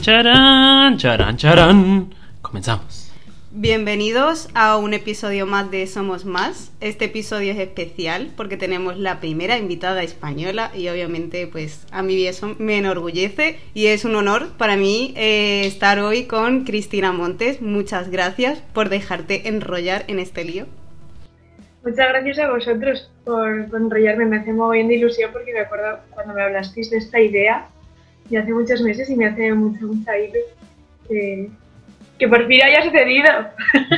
Charan, charan, charan, charan. Comenzamos. Bienvenidos a un episodio más de Somos Más. Este episodio es especial porque tenemos la primera invitada española y obviamente pues a mí eso me enorgullece y es un honor para mí eh, estar hoy con Cristina Montes. Muchas gracias por dejarte enrollar en este lío. Muchas gracias a vosotros por, por enrollarme. Me hace muy bien de ilusión porque me acuerdo cuando me hablasteis de esta idea y hace muchos meses y me hace mucha, mucha ilusión que, que por fin haya sucedido.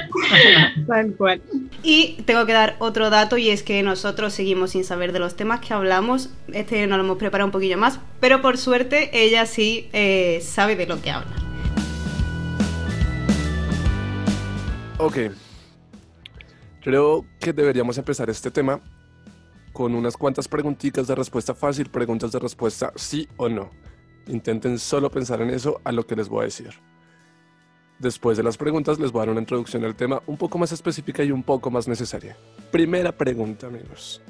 Tal cual. Y tengo que dar otro dato y es que nosotros seguimos sin saber de los temas que hablamos. Este nos lo hemos preparado un poquillo más, pero por suerte ella sí eh, sabe de lo que habla. Ok. Creo que deberíamos empezar este tema con unas cuantas preguntitas de respuesta fácil, preguntas de respuesta sí o no. Intenten solo pensar en eso a lo que les voy a decir. Después de las preguntas les voy a dar una introducción al tema un poco más específica y un poco más necesaria. Primera pregunta, amigos.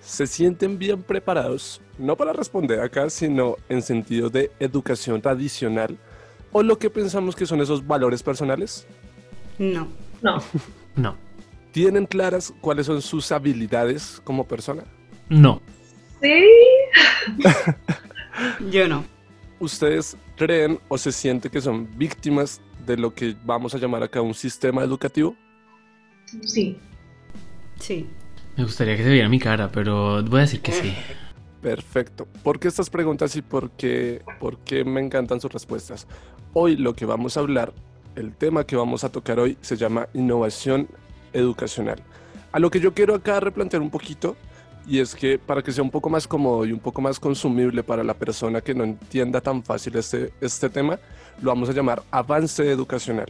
¿Se sienten bien preparados, no para responder acá, sino en sentido de educación tradicional o lo que pensamos que son esos valores personales? No. No. No. ¿Tienen claras cuáles son sus habilidades como persona? No. Sí. Yo no. ¿Ustedes creen o se sienten que son víctimas de lo que vamos a llamar acá un sistema educativo? Sí. Sí. Me gustaría que se viera mi cara, pero voy a decir que sí. Perfecto. ¿Por qué estas preguntas y por qué, por qué me encantan sus respuestas? Hoy lo que vamos a hablar, el tema que vamos a tocar hoy se llama innovación educacional. A lo que yo quiero acá replantear un poquito y es que para que sea un poco más cómodo y un poco más consumible para la persona que no entienda tan fácil este, este tema, lo vamos a llamar avance educacional.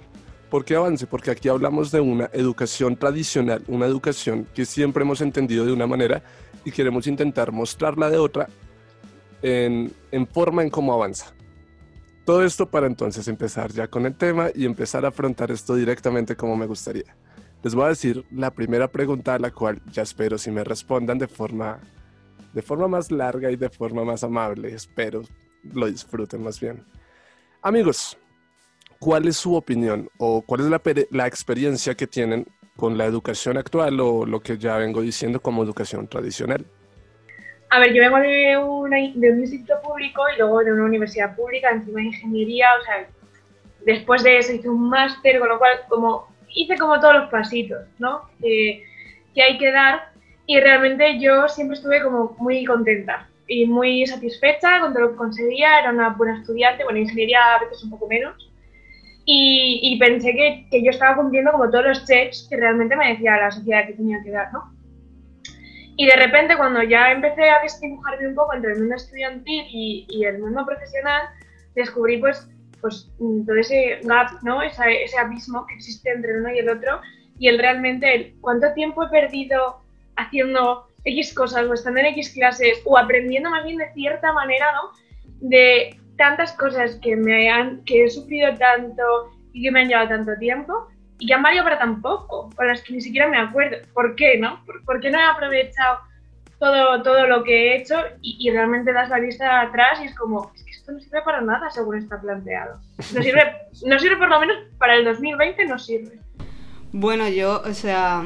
¿Por qué avance? Porque aquí hablamos de una educación tradicional, una educación que siempre hemos entendido de una manera y queremos intentar mostrarla de otra en, en forma en cómo avanza. Todo esto para entonces empezar ya con el tema y empezar a afrontar esto directamente como me gustaría. Les voy a decir la primera pregunta a la cual ya espero si me respondan de forma, de forma más larga y de forma más amable. Espero lo disfruten más bien. Amigos, ¿cuál es su opinión o cuál es la, experiencia que tienen con la educación actual o lo que ya vengo diciendo como educación tradicional? A ver, yo vengo de, una, de un instituto público y luego de una universidad pública, encima de ingeniería, o sea, después de eso hice un máster, con lo cual como hice como todos los pasitos, ¿no? Que, que hay que dar y realmente yo siempre estuve como muy contenta y muy satisfecha con todo lo que conseguía, era una buena estudiante, bueno, ingeniería a veces un poco menos, y, y pensé que, que yo estaba cumpliendo como todos los checks que realmente me decía la sociedad que tenía que dar, ¿no? Y de repente, cuando ya empecé a desdibujarme un poco entre el mundo estudiantil y, y el mundo profesional, descubrí pues, pues mm, todo ese gap, ¿no? Esa- ese abismo que existe entre el uno y el otro y el realmente el cuánto tiempo he perdido haciendo X cosas o estando en X clases o aprendiendo más bien de cierta manera, ¿no? De tantas cosas que me han, que he sufrido tanto y que me han llevado tanto tiempo y que han valido para tan poco, las que ni siquiera me acuerdo. ¿Por qué, no? ¿Por, qué no he aprovechado todo, todo lo que he hecho y, realmente das la vista atrás y es como, esto no sirve para nada según está planteado. No sirve, no sirve por lo menos para el 2020, no sirve. Bueno, yo, o sea,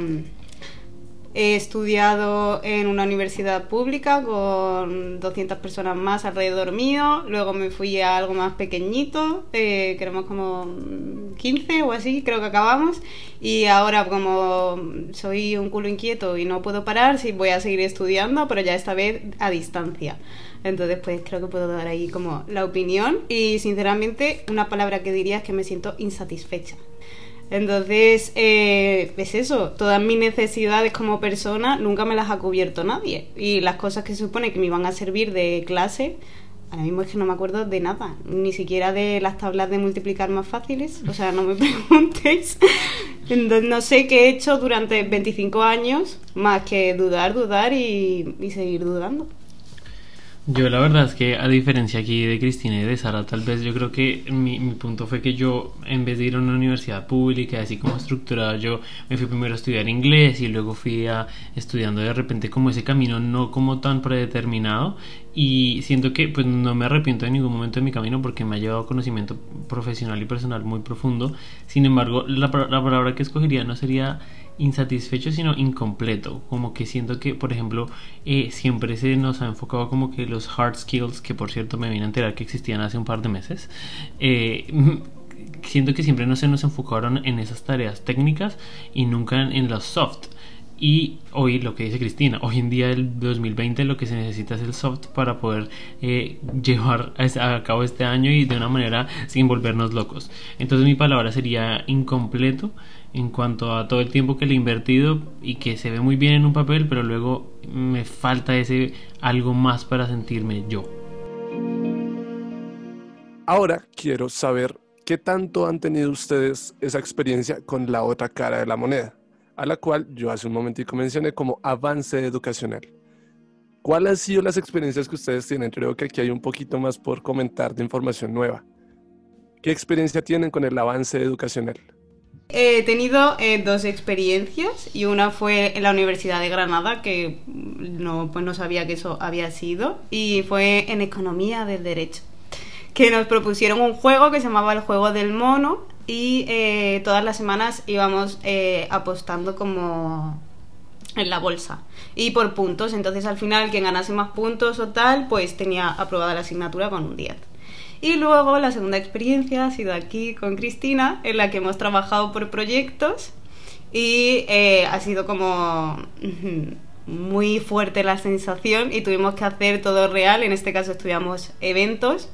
he estudiado en una universidad pública con 200 personas más alrededor mío, luego me fui a algo más pequeñito, eh, que éramos como mm, 15 o así, creo que acabamos, y ahora como soy un culo inquieto y no puedo parar, sí voy a seguir estudiando, pero ya esta vez a distancia. Entonces, pues creo que puedo dar ahí como la opinión y sinceramente una palabra que diría es que me siento insatisfecha. Entonces, eh, es eso, todas mis necesidades como persona nunca me las ha cubierto nadie. Y las cosas que se supone que me iban a servir de clase, ahora mismo es que no me acuerdo de nada, ni siquiera de las tablas de multiplicar más fáciles, o sea, no me preguntéis. Entonces, no sé qué he hecho durante 25 años, más que dudar, dudar y, y seguir dudando. Yo la verdad es que a diferencia aquí de Cristina y de Sara, tal vez yo creo que mi, mi, punto fue que yo en vez de ir a una universidad pública, así como estructurada, yo me fui primero a estudiar inglés y luego fui a estudiando de repente como ese camino no como tan predeterminado y siento que pues no me arrepiento en ningún momento de mi camino porque me ha llevado conocimiento profesional y personal muy profundo. Sin embargo, la, la palabra que escogería no sería insatisfecho, sino incompleto. Como que siento que, por ejemplo, eh, siempre se nos ha enfocado como que los hard skills, que por cierto me vine a enterar que existían hace un par de meses, eh, siento que siempre no se nos enfocaron en esas tareas técnicas y nunca en, los soft. Y hoy lo que dice Cristina, hoy en día el 2020 lo que se necesita es el soft para poder eh, llevar a cabo este año y de una manera sin volvernos locos. Entonces mi palabra sería incompleto en cuanto a todo el tiempo que le he invertido y que se ve muy bien en un papel, pero luego me falta ese algo más para sentirme yo. Ahora quiero saber qué tanto han tenido ustedes esa experiencia con la otra cara de la moneda, a la cual yo hace un momentico mencioné como avance educacional. ¿Cuáles han sido las experiencias que ustedes tienen? Creo que aquí hay un poquito más por comentar de información nueva. ¿Qué experiencia tienen con el avance educacional? He tenido eh, dos experiencias y una fue en la Universidad de Granada, que no, pues no sabía que eso había sido, y fue en Economía del Derecho, que nos propusieron un juego que se llamaba el Juego del Mono y eh, todas las semanas íbamos eh, apostando como en la bolsa y por puntos, entonces al final quien ganase más puntos o tal, pues tenía aprobada la asignatura con un 10. Y luego la segunda experiencia ha sido aquí con Cristina, en la que hemos trabajado por proyectos y eh, ha sido como muy fuerte la sensación y tuvimos que hacer todo real. En este caso estudiamos eventos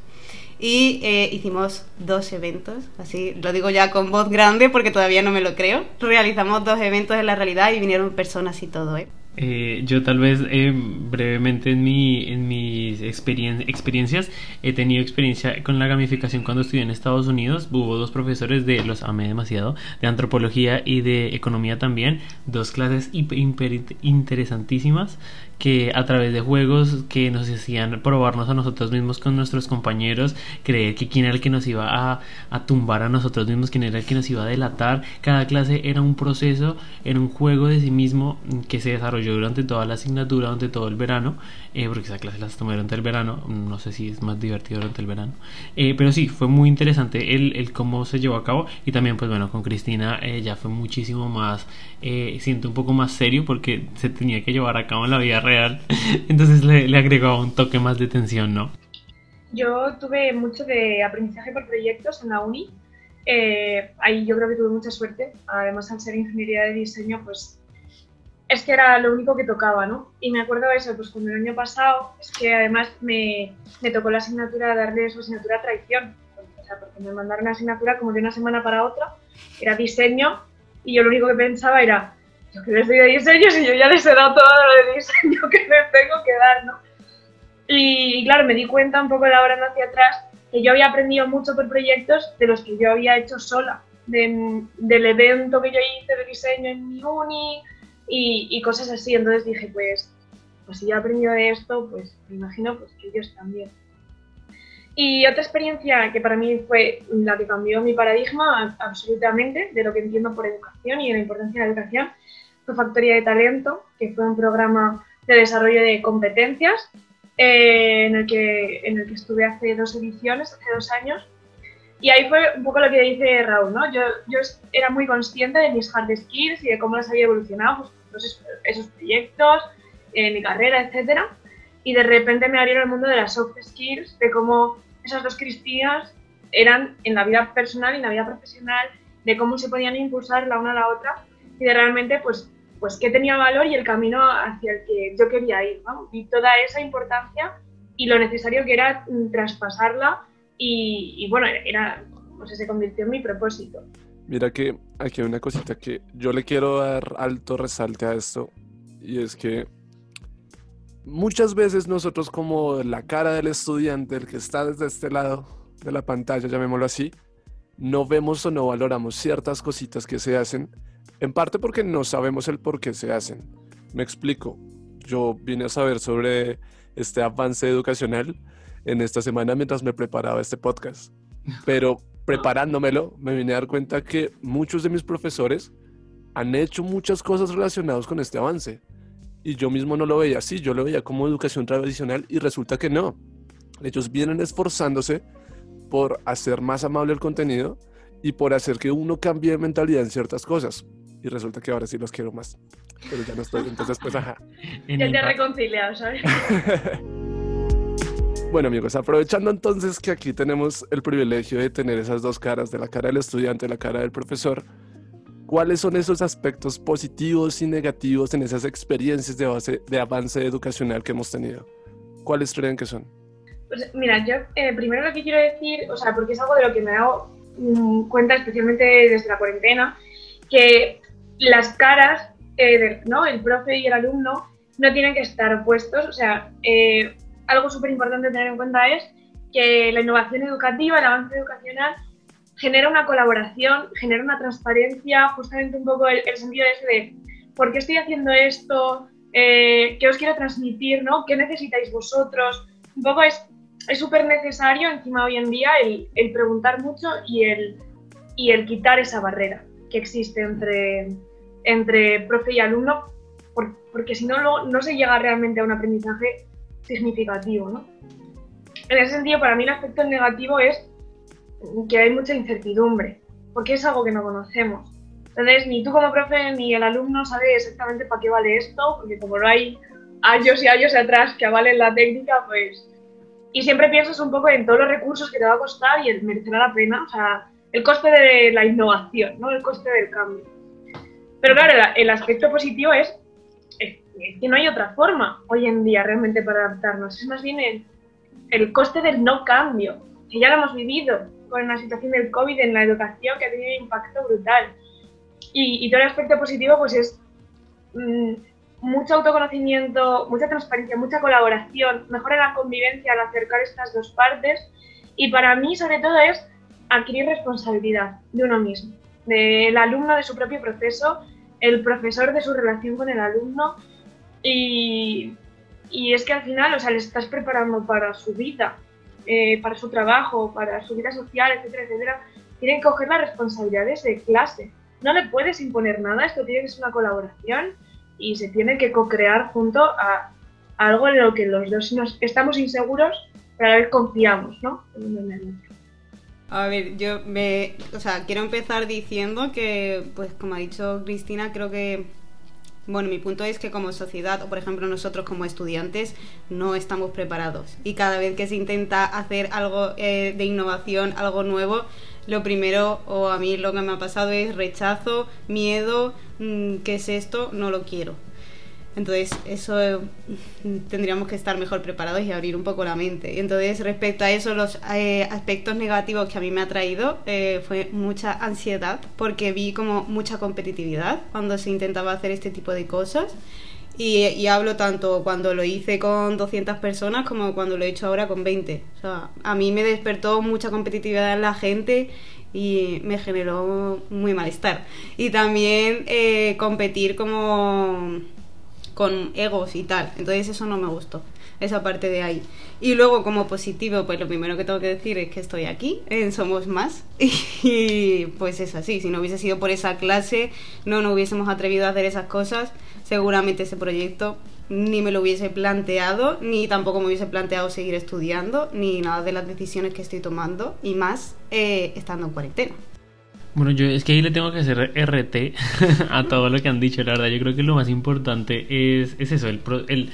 y eh, hicimos dos eventos, así lo digo ya con voz grande porque todavía no me lo creo. Realizamos dos eventos en la realidad y vinieron personas y todo, ¿eh? Eh, yo tal vez eh, brevemente en, mi, en mis experiencias he tenido experiencia con la gamificación cuando estudié en Estados Unidos. Hubo dos profesores de, los amé demasiado, de antropología y de economía también, dos clases interesantísimas que a través de juegos que nos hacían probarnos a nosotros mismos con nuestros compañeros, creer que quién era el que nos iba a, a, tumbar a nosotros mismos, quién era el que nos iba a delatar. Cada clase era un proceso, era un juego de sí mismo que se desarrolló durante toda la asignatura, durante todo el verano, eh, porque esa clase las tomé durante el verano, no sé si es más divertido durante el verano, eh, pero sí, fue muy interesante el, el, cómo se llevó a cabo y también pues bueno, con Cristina eh, ya fue muchísimo más, siento un poco más serio porque se tenía que llevar a cabo en la vida real, entonces le, le agregó un toque más de tensión, ¿no? Yo tuve mucho de aprendizaje por proyectos en la uni. Eh, ahí yo creo que tuve mucha suerte. Además, al ser ingeniería de diseño, pues es que era lo único que tocaba, ¿no? Y me acuerdo de eso, pues cuando el año pasado, es que además me, me tocó la asignatura de darle su asignatura traición. O sea, porque me mandaron una asignatura como de una semana para otra, era diseño, y yo lo único que pensaba era, yo que les doy de diseño si yo ya les he dado todo lo de diseño que les tengo que dar, ¿no? Y, claro, me di cuenta un poco de la hora hacia atrás que yo había aprendido mucho por proyectos de los que yo había hecho sola, del evento que yo hice de diseño en mi uni y, cosas así. Entonces dije, pues, pues si yo he aprendido de esto, pues me imagino pues, que ellos también. Y otra experiencia que para mí fue la que cambió mi paradigma absolutamente de lo que entiendo por educación y de la importancia de la educación fue Factoría de Talento, que fue un programa de desarrollo de competencias eh, en, el que, en el que estuve hace dos ediciones, hace dos años. Y ahí fue un poco lo que dice Raúl, ¿no? Yo, yo era muy consciente de mis hard skills y de cómo las había evolucionado, pues, esos, esos proyectos, en mi carrera, etcétera. Y de repente me abrieron el mundo de las soft skills, de cómo esas dos Cristinas eran en la vida personal y en la vida profesional, de cómo se podían impulsar la una a la otra y de realmente, pues, pues qué tenía valor y el camino hacia el que yo quería ir, ¿no? Y toda esa importancia y lo necesario que era mm, traspasarla y, bueno, era, pues se convirtió en mi propósito. Mira que aquí hay una cosita que yo le quiero dar alto resalte a esto y es que muchas veces nosotros como la cara del estudiante, el que está desde este lado de la pantalla, llamémoslo así, no vemos o no valoramos ciertas cositas que se hacen en parte porque no sabemos el por qué se hacen. Me explico. Yo vine a saber sobre este avance educacional en esta semana mientras me preparaba este podcast. Pero preparándomelo, me vine a dar cuenta que muchos de mis profesores han hecho muchas cosas relacionadas con este avance. Y yo mismo no lo veía así, yo lo veía como educación tradicional y resulta que no. Ellos vienen esforzándose por hacer más amable el contenido y por hacer que uno cambie de mentalidad en ciertas cosas. Y resulta que ahora sí los quiero más. Pero ya no estoy, entonces pues ajá. Ya te he reconciliado, ¿sabes? Bueno amigos, aprovechando entonces que aquí tenemos el privilegio de tener esas dos caras, de la cara del estudiante y la cara del profesor, ¿cuáles son esos aspectos positivos y negativos en esas experiencias de, base, de avance educacional que hemos tenido? ¿Cuáles creen que son? Pues mira, yo eh, primero lo que quiero decir, o sea, porque es algo de lo que me he dado mm, cuenta especialmente desde la cuarentena, que las caras, eh, ¿no? El profe y el alumno no tienen que estar opuestos, o sea, eh, algo súper importante tener en cuenta es que la innovación educativa, el avance educacional, genera una colaboración, genera una transparencia, justamente un poco el, sentido de ese de por qué estoy haciendo esto, eh, qué os quiero transmitir, ¿no? ¿Qué necesitáis vosotros? Un poco es súper necesario encima hoy en día el, el, preguntar mucho y el, y el quitar esa barrera que existe entre, entre profe y alumno, porque si no, no se llega realmente a un aprendizaje significativo, ¿no? En ese sentido, para mí el aspecto negativo es que hay mucha incertidumbre, porque es algo que no conocemos. Entonces, ni tú como profe ni el alumno sabe exactamente para qué vale esto, porque como no hay años y años atrás que avalen la técnica, pues... Y siempre piensas un poco en todos los recursos que te va a costar y el merecerá la pena, o sea, el coste de la innovación, ¿no? El coste del cambio. Pero claro, el aspecto positivo es es que no hay otra forma hoy en día realmente para adaptarnos. Es más bien el, el coste del no cambio, que ya lo hemos vivido con la situación del COVID en la educación, que ha tenido un impacto brutal. Y, todo el aspecto positivo, pues es mm, mucho autoconocimiento, mucha transparencia, mucha colaboración, mejora la convivencia al acercar estas dos partes. Y para mí, sobre todo, es adquirir responsabilidad de uno mismo, del alumno de su propio proceso, el profesor de su relación con el alumno y, es que al final, o sea, le estás preparando para su vida, eh, para su trabajo, para su vida social, etcétera, etcétera. Tienen que coger las responsabilidades de clase. No le puedes imponer nada, esto tiene que ser una colaboración y se tiene que co-crear junto a, algo en lo que los dos nos estamos inseguros, pero a ver confiamos, ¿no? A ver, yo me, o sea, quiero empezar diciendo que, pues como ha dicho Cristina, creo que bueno, mi punto es que como sociedad, o por ejemplo nosotros como estudiantes, no estamos preparados. Y cada vez que se intenta hacer algo eh, de innovación, algo nuevo, lo primero, o a mí lo que me ha pasado es rechazo, miedo, mm, ¿qué es esto? No lo quiero. Entonces, eso eh, tendríamos que estar mejor preparados y abrir un poco la mente. Y entonces, respecto a eso, los eh, aspectos negativos que a mí me ha traído eh, fue mucha ansiedad, porque vi como mucha competitividad cuando se intentaba hacer este tipo de cosas. Y, y, hablo tanto cuando lo hice con 200 personas como cuando lo he hecho ahora con 20. O sea, a mí me despertó mucha competitividad en la gente y me generó muy malestar. Y también competir como con egos y tal. Entonces eso no me gustó, esa parte de ahí. Y luego como positivo, pues lo primero que tengo que decir es que estoy aquí, en Somos Más. Y pues es así, si no hubiese sido por esa clase, no nos hubiésemos atrevido a hacer esas cosas. Seguramente ese proyecto ni me lo hubiese planteado, ni tampoco me hubiese planteado seguir estudiando, ni nada de las decisiones que estoy tomando, y más eh, estando en cuarentena. Bueno, yo es que ahí le tengo que hacer RT a todo lo que han dicho, la verdad. Yo creo que lo más importante es, es eso, el, el,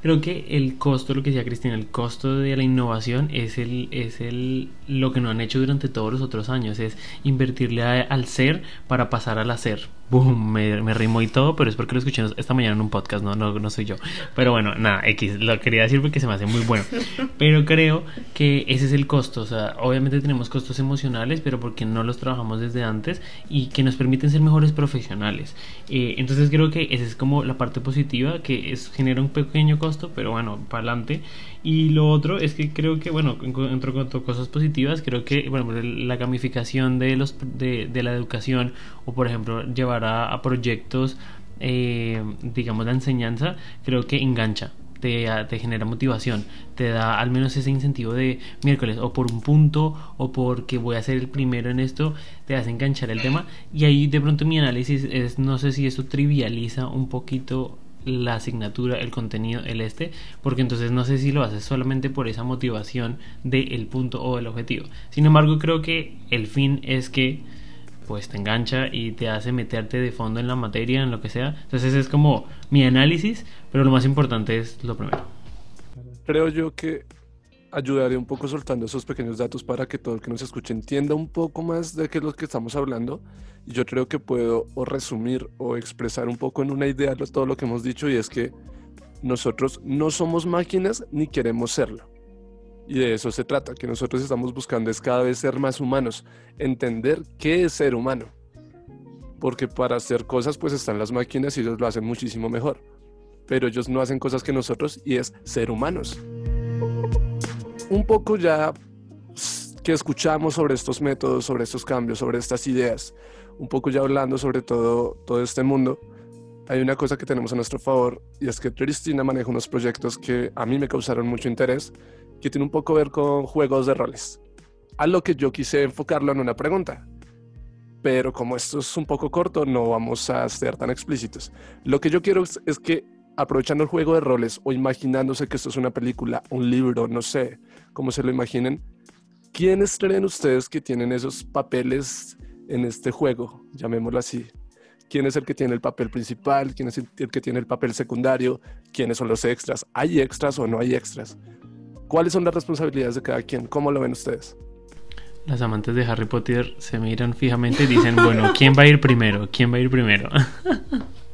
creo que el costo, lo que decía Cristina, el costo de la innovación es el, es el lo que no han hecho durante todos los otros años, es invertirle al ser para pasar al hacer boom, me, me rimó y todo, pero es porque lo escuché esta mañana en un podcast, no, no, no soy yo. Pero bueno, nada, X, lo quería decir porque se me hace muy bueno. Pero creo que ese es el costo, o sea, obviamente tenemos costos emocionales, pero porque no los trabajamos desde antes y que nos permiten ser mejores profesionales. Eh, entonces creo que esa es como la parte positiva, que es, genera un pequeño costo, pero bueno, para adelante. Y lo otro es que creo que, bueno, entre cosas positivas, creo que, bueno, la gamificación de, los, de, de la educación o, por ejemplo, llevar a, proyectos, eh, digamos, de enseñanza, creo que engancha te, te, genera motivación, te da al menos ese incentivo de miércoles o por un punto o porque voy a ser el primero en esto, te hace enganchar el tema. Y ahí de pronto mi análisis es no sé si esto trivializa un poquito la asignatura, el contenido, el este, porque entonces no sé si lo haces solamente por esa motivación del punto o del objetivo. Sin embargo, creo que el fin es que pues te engancha y te hace meterte de fondo en la materia, en lo que sea. Entonces es como mi análisis, pero lo más importante es lo primero. Creo yo que ayudaré un poco soltando esos pequeños datos para que todo el que nos escuche entienda un poco más de qué es lo que estamos hablando. Y yo creo que puedo o resumir o expresar un poco en una idea todo lo que hemos dicho y es que nosotros no somos máquinas ni queremos serlo. Y de eso se trata, que nosotros estamos buscando es cada vez ser más humanos, entender qué es ser humano. Porque para hacer cosas pues están las máquinas y ellos lo hacen muchísimo mejor. Pero ellos no hacen cosas que nosotros y es ser humanos un poco ya que escuchamos sobre estos métodos, sobre estos cambios, sobre estas ideas, un poco ya hablando sobre todo, todo este mundo, hay una cosa que tenemos a nuestro favor y es que Cristina maneja unos proyectos que a mí me causaron mucho interés, que tiene un poco que ver con juegos de roles. A lo que yo quise enfocarlo en una pregunta. Pero como esto es un poco corto, no vamos a ser tan explícitos. Lo que yo quiero es que aprovechando el juego de roles o imaginándose que esto es una película, un libro, no sé cómo se lo imaginen, ¿quiénes creen ustedes que tienen esos papeles en este juego? Llamémoslo así. ¿Quién es el que tiene el papel principal? ¿Quién es el que tiene el papel secundario? ¿Quiénes son los extras? ¿Hay extras o no hay extras? ¿Cuáles son las responsabilidades de cada quien? ¿Cómo lo ven ustedes? Las amantes de Harry Potter se miran fijamente y dicen, bueno, ¿quién va a ir primero? ¿Quién va a ir primero?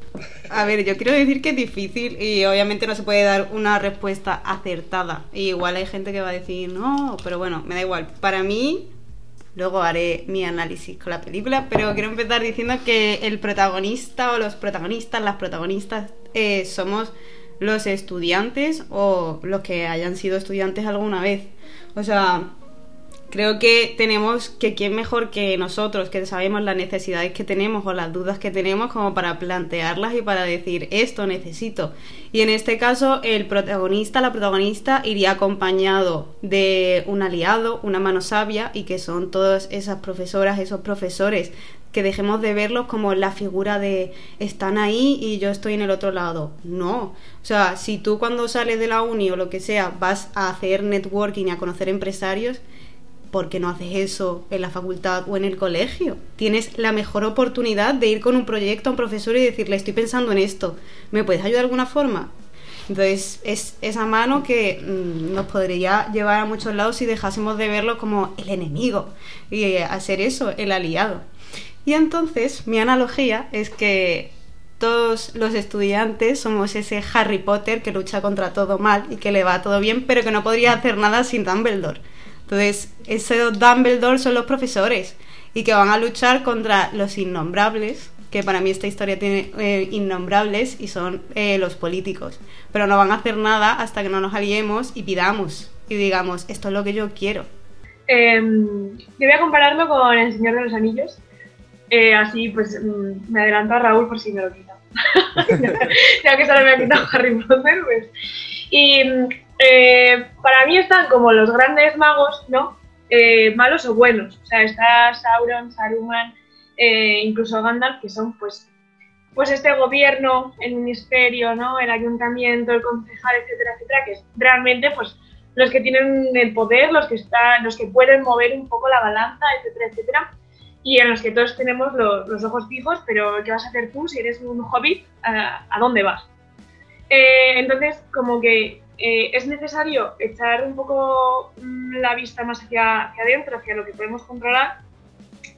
A ver, yo quiero decir que es difícil y obviamente no se puede dar una respuesta acertada. igual hay gente que va a decir, no, pero bueno, me da igual. Para mí, luego haré mi análisis con la película, pero quiero empezar diciendo que el protagonista o los protagonistas, las protagonistas, eh, somos los estudiantes o los que hayan sido estudiantes alguna vez. O sea, Creo que tenemos que quién mejor que nosotros, que sabemos las necesidades que tenemos o las dudas que tenemos como para plantearlas y para decir esto necesito. Y en este caso el protagonista, la protagonista iría acompañado de un aliado, una mano sabia y que son todas esas profesoras, esos profesores que dejemos de verlos como la figura de están ahí y yo estoy en el otro lado. No. O sea, si tú cuando sales de la uni o lo que sea vas a hacer networking y a conocer empresarios, ¿por qué no haces eso en la facultad o en el colegio? Tienes la mejor oportunidad de ir con un proyecto a un profesor y decirle, estoy pensando en esto, ¿me puedes ayudar de alguna forma? Entonces es esa mano que mm, nos podría llevar a muchos lados si dejásemos de verlo como el enemigo y hacer eso, el aliado. Y entonces mi analogía es que todos los estudiantes somos ese Harry Potter que lucha contra todo mal y que le va todo bien, pero que no podría hacer nada sin Dumbledore. Entonces, esos Dumbledore son los profesores y que van a luchar contra los innombrables, que para mí esta historia tiene eh, innombrables y son eh, los políticos. Pero no van a hacer nada hasta que no nos aliemos y pidamos y digamos, esto es lo que yo quiero. Em, yo voy a compararlo con El Señor de los Anillos. Eh, así, pues mm, me adelanto a Raúl por si me lo quita. ya que solo me ha quitado Harry Potter, pues. Y mm, eh, para mí están como los grandes magos, ¿no? Eh, malos o buenos. O sea, está Sauron, Saruman, eh, incluso Gandalf, que son pues, pues este gobierno, el ministerio, ¿no? El ayuntamiento, el concejal, etcétera, etcétera, que es realmente pues los que tienen el poder, los que están, los que pueden mover un poco la balanza, etcétera, etcétera. Y en los que todos tenemos los, ojos fijos, pero ¿qué vas a hacer tú si eres un hobbit? ¿A, dónde vas? entonces, como que eh, es necesario echar un poco mm, la vista más hacia, hacia adentro, hacia lo que podemos controlar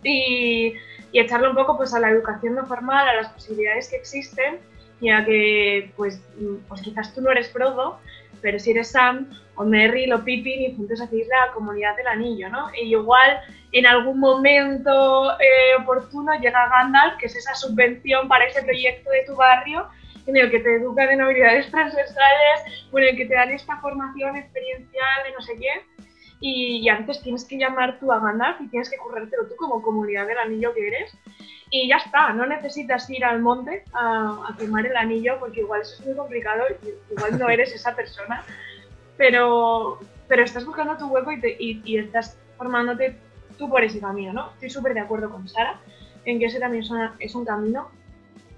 y, y, echarle un poco pues, a la educación no formal, a las posibilidades que existen y a que pues, mm, pues quizás tú no eres Frodo, pero si eres Sam o Merry o Pippin y juntos hacéis la comunidad del anillo, ¿no? Y igual en algún momento eh, oportuno llega Gandalf, que es esa subvención para ese proyecto de tu barrio, en el que te educan en habilidades transversales o en el que te dan esta formación experiencial de no sé qué. Y, antes tienes que llamar tú a Gandalf y tienes que currártelo tú como comunidad del anillo que eres. y ya está, no necesitas ir al monte a, a, quemar el anillo porque igual eso es muy complicado, igual no eres esa persona, pero, pero estás buscando tu hueco y, te, y, y estás formándote tú por ese camino, ¿no? Estoy súper de acuerdo con Sara en que ese también es un camino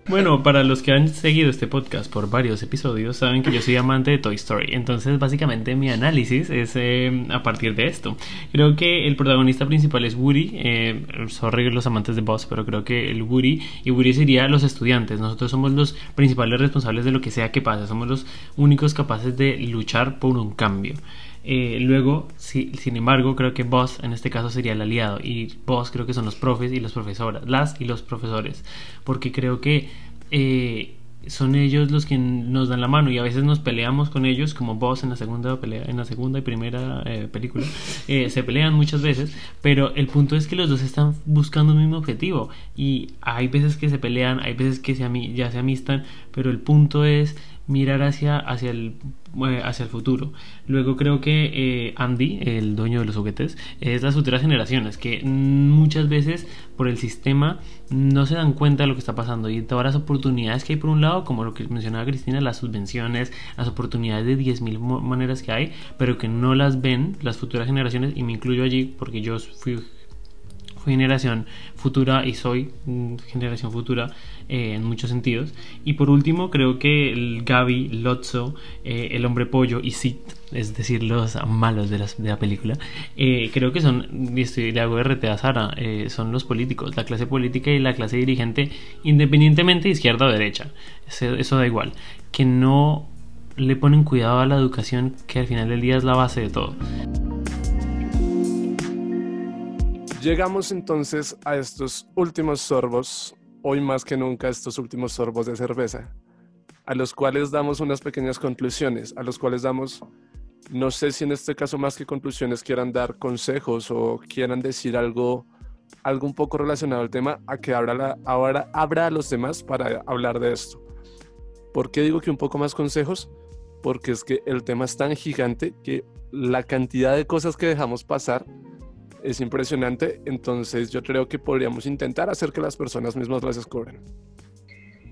bueno, para los que han seguido este podcast por varios episodios, saben que yo soy amante de Toy Story. Entonces, básicamente, mi análisis es eh, a partir de esto. Creo que el protagonista principal es Woody. Eh, sorry los amantes de Buzz, pero creo que el Woody y Woody sería los estudiantes. Nosotros somos los principales responsables de lo que sea que pase. Somos los únicos capaces de luchar por un cambio. Eh, luego, si, sin embargo, creo que Boss en este caso sería el aliado. Y Boss creo que son los profes y las profesoras, las y los profesores, porque creo que eh, son ellos los que nos dan la mano. Y a veces nos peleamos con ellos como Boss en la segunda pelea, en la segunda y primera eh, película. Se pelean muchas veces pero el punto es que los dos están buscando un mismo objetivo. Y hay veces que se pelean hay veces que se ya se amistan pero el punto es mirar hacia, hacia, el, eh, hacia el futuro. Luego creo que eh, Andy, el dueño de los juguetes, es las futuras generaciones que muchas veces por el sistema no se dan cuenta de lo que está pasando y todas las oportunidades que hay por un lado, como lo que mencionaba Cristina, las subvenciones, las oportunidades de 10.000 maneras que hay, pero que no las ven las futuras generaciones y me incluyo allí porque yo fui generación futura y soy generación futura eh, en muchos sentidos. Y por último, creo que el Gaby, Lotso, eh, el hombre pollo y Sid, es decir, los malos de, de la película, eh, creo que son, y estoy, le hago RT a Sara, son los políticos, la clase política y la clase dirigente, independientemente de izquierda o derecha. Eso, eso da igual. Que no le ponen cuidado a la educación, que al final del día es la base de todo. Llegamos entonces a estos últimos sorbos, hoy más que nunca estos últimos sorbos de cerveza, a los cuales damos unas pequeñas conclusiones, a los cuales damos, no sé si en este caso más que conclusiones quieran dar consejos o quieran decir algo, algo un poco relacionado al tema, a que abra, ahora abra los demás para hablar de esto. ¿Por qué digo que un poco más consejos? Porque es que el tema es tan gigante que la cantidad de cosas que dejamos pasar es impresionante, entonces yo creo que podríamos intentar hacer que las personas mismas las descubran.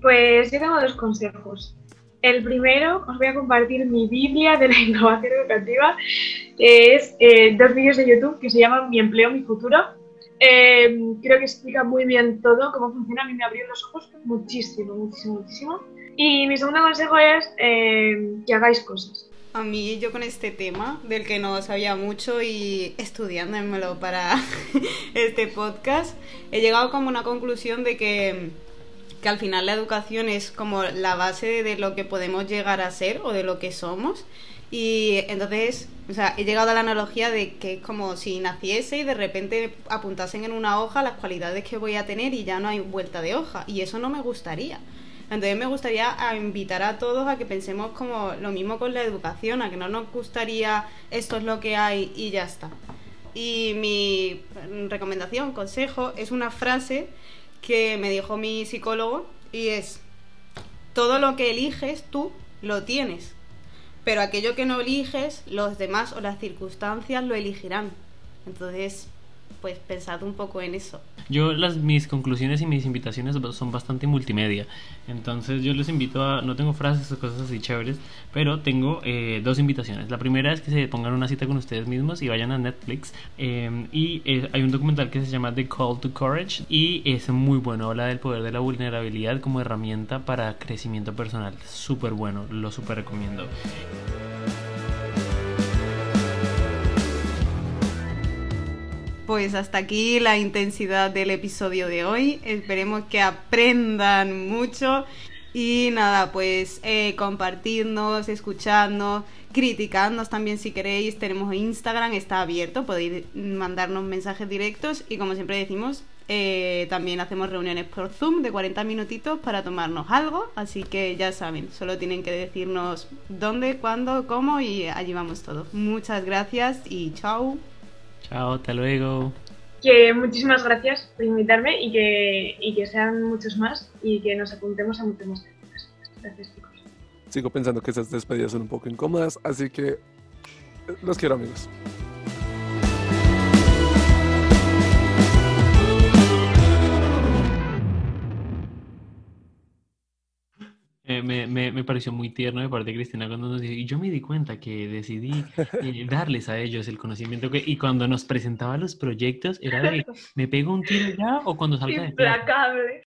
Pues yo tengo dos consejos. El primero, os voy a compartir mi Biblia de la innovación educativa, que es eh, dos vídeos de YouTube que se llaman Mi empleo, mi futuro. Eh, creo que explica muy bien todo, cómo funciona. A mí me abrió los ojos muchísimo, muchísimo, muchísimo. Y mi segundo consejo es eh, que hagáis cosas a mí yo con este tema del que no sabía mucho y estudiándomelo para este podcast, he llegado como a una conclusión de que, que al final la educación es como la base de lo que podemos llegar a ser o de lo que somos. Y entonces, o sea, he llegado a la analogía de que es como si naciese y de repente apuntasen en una hoja las cualidades que voy a tener y ya no hay vuelta de hoja. Y eso no me gustaría. Entonces me gustaría invitar a todos a que pensemos como lo mismo con la educación, a que no nos gustaría esto es lo que hay y ya está. Y mi recomendación, consejo, es una frase que me dijo mi psicólogo y es, todo lo que eliges tú lo tienes, pero aquello que no eliges, los demás o las circunstancias lo elegirán. Entonces, pues pensad un poco en eso. Yo las mis conclusiones y mis invitaciones son bastante multimedia, entonces yo les invito a no tengo frases o cosas así chéveres, pero tengo eh, dos invitaciones. La primera es que se pongan una cita con ustedes mismos y vayan a Netflix eh, y eh, hay un documental que se llama The Call to Courage y es muy bueno, habla del poder de la vulnerabilidad como herramienta para crecimiento personal, súper bueno, lo súper recomiendo. Pues hasta aquí la intensidad del episodio de hoy. Esperemos que aprendan mucho. Y nada, pues eh, compartirnos, escucharnos, criticarnos también si queréis. Tenemos Instagram, está abierto, podéis mandarnos mensajes directos. Y como siempre decimos, eh, también hacemos reuniones por Zoom de 40 minutitos para tomarnos algo. Así que ya saben, solo tienen que decirnos dónde, cuándo, cómo y allí vamos todos. Muchas gracias y chao. Chao, hasta luego. Que muchísimas gracias por invitarme y que, y que sean muchos más y que nos apuntemos a muchos más Gracias, chicos. Sigo pensando que esas despedidas son un poco incómodas, así que los quiero, amigos. Me, me, pareció muy tierno de parte de Cristina cuando nos dijo, y yo me di cuenta que decidí eh, darles a ellos el conocimiento que, y cuando nos presentaba los proyectos, era de, ¿me pego un tiro ya o cuando salga de Implacable.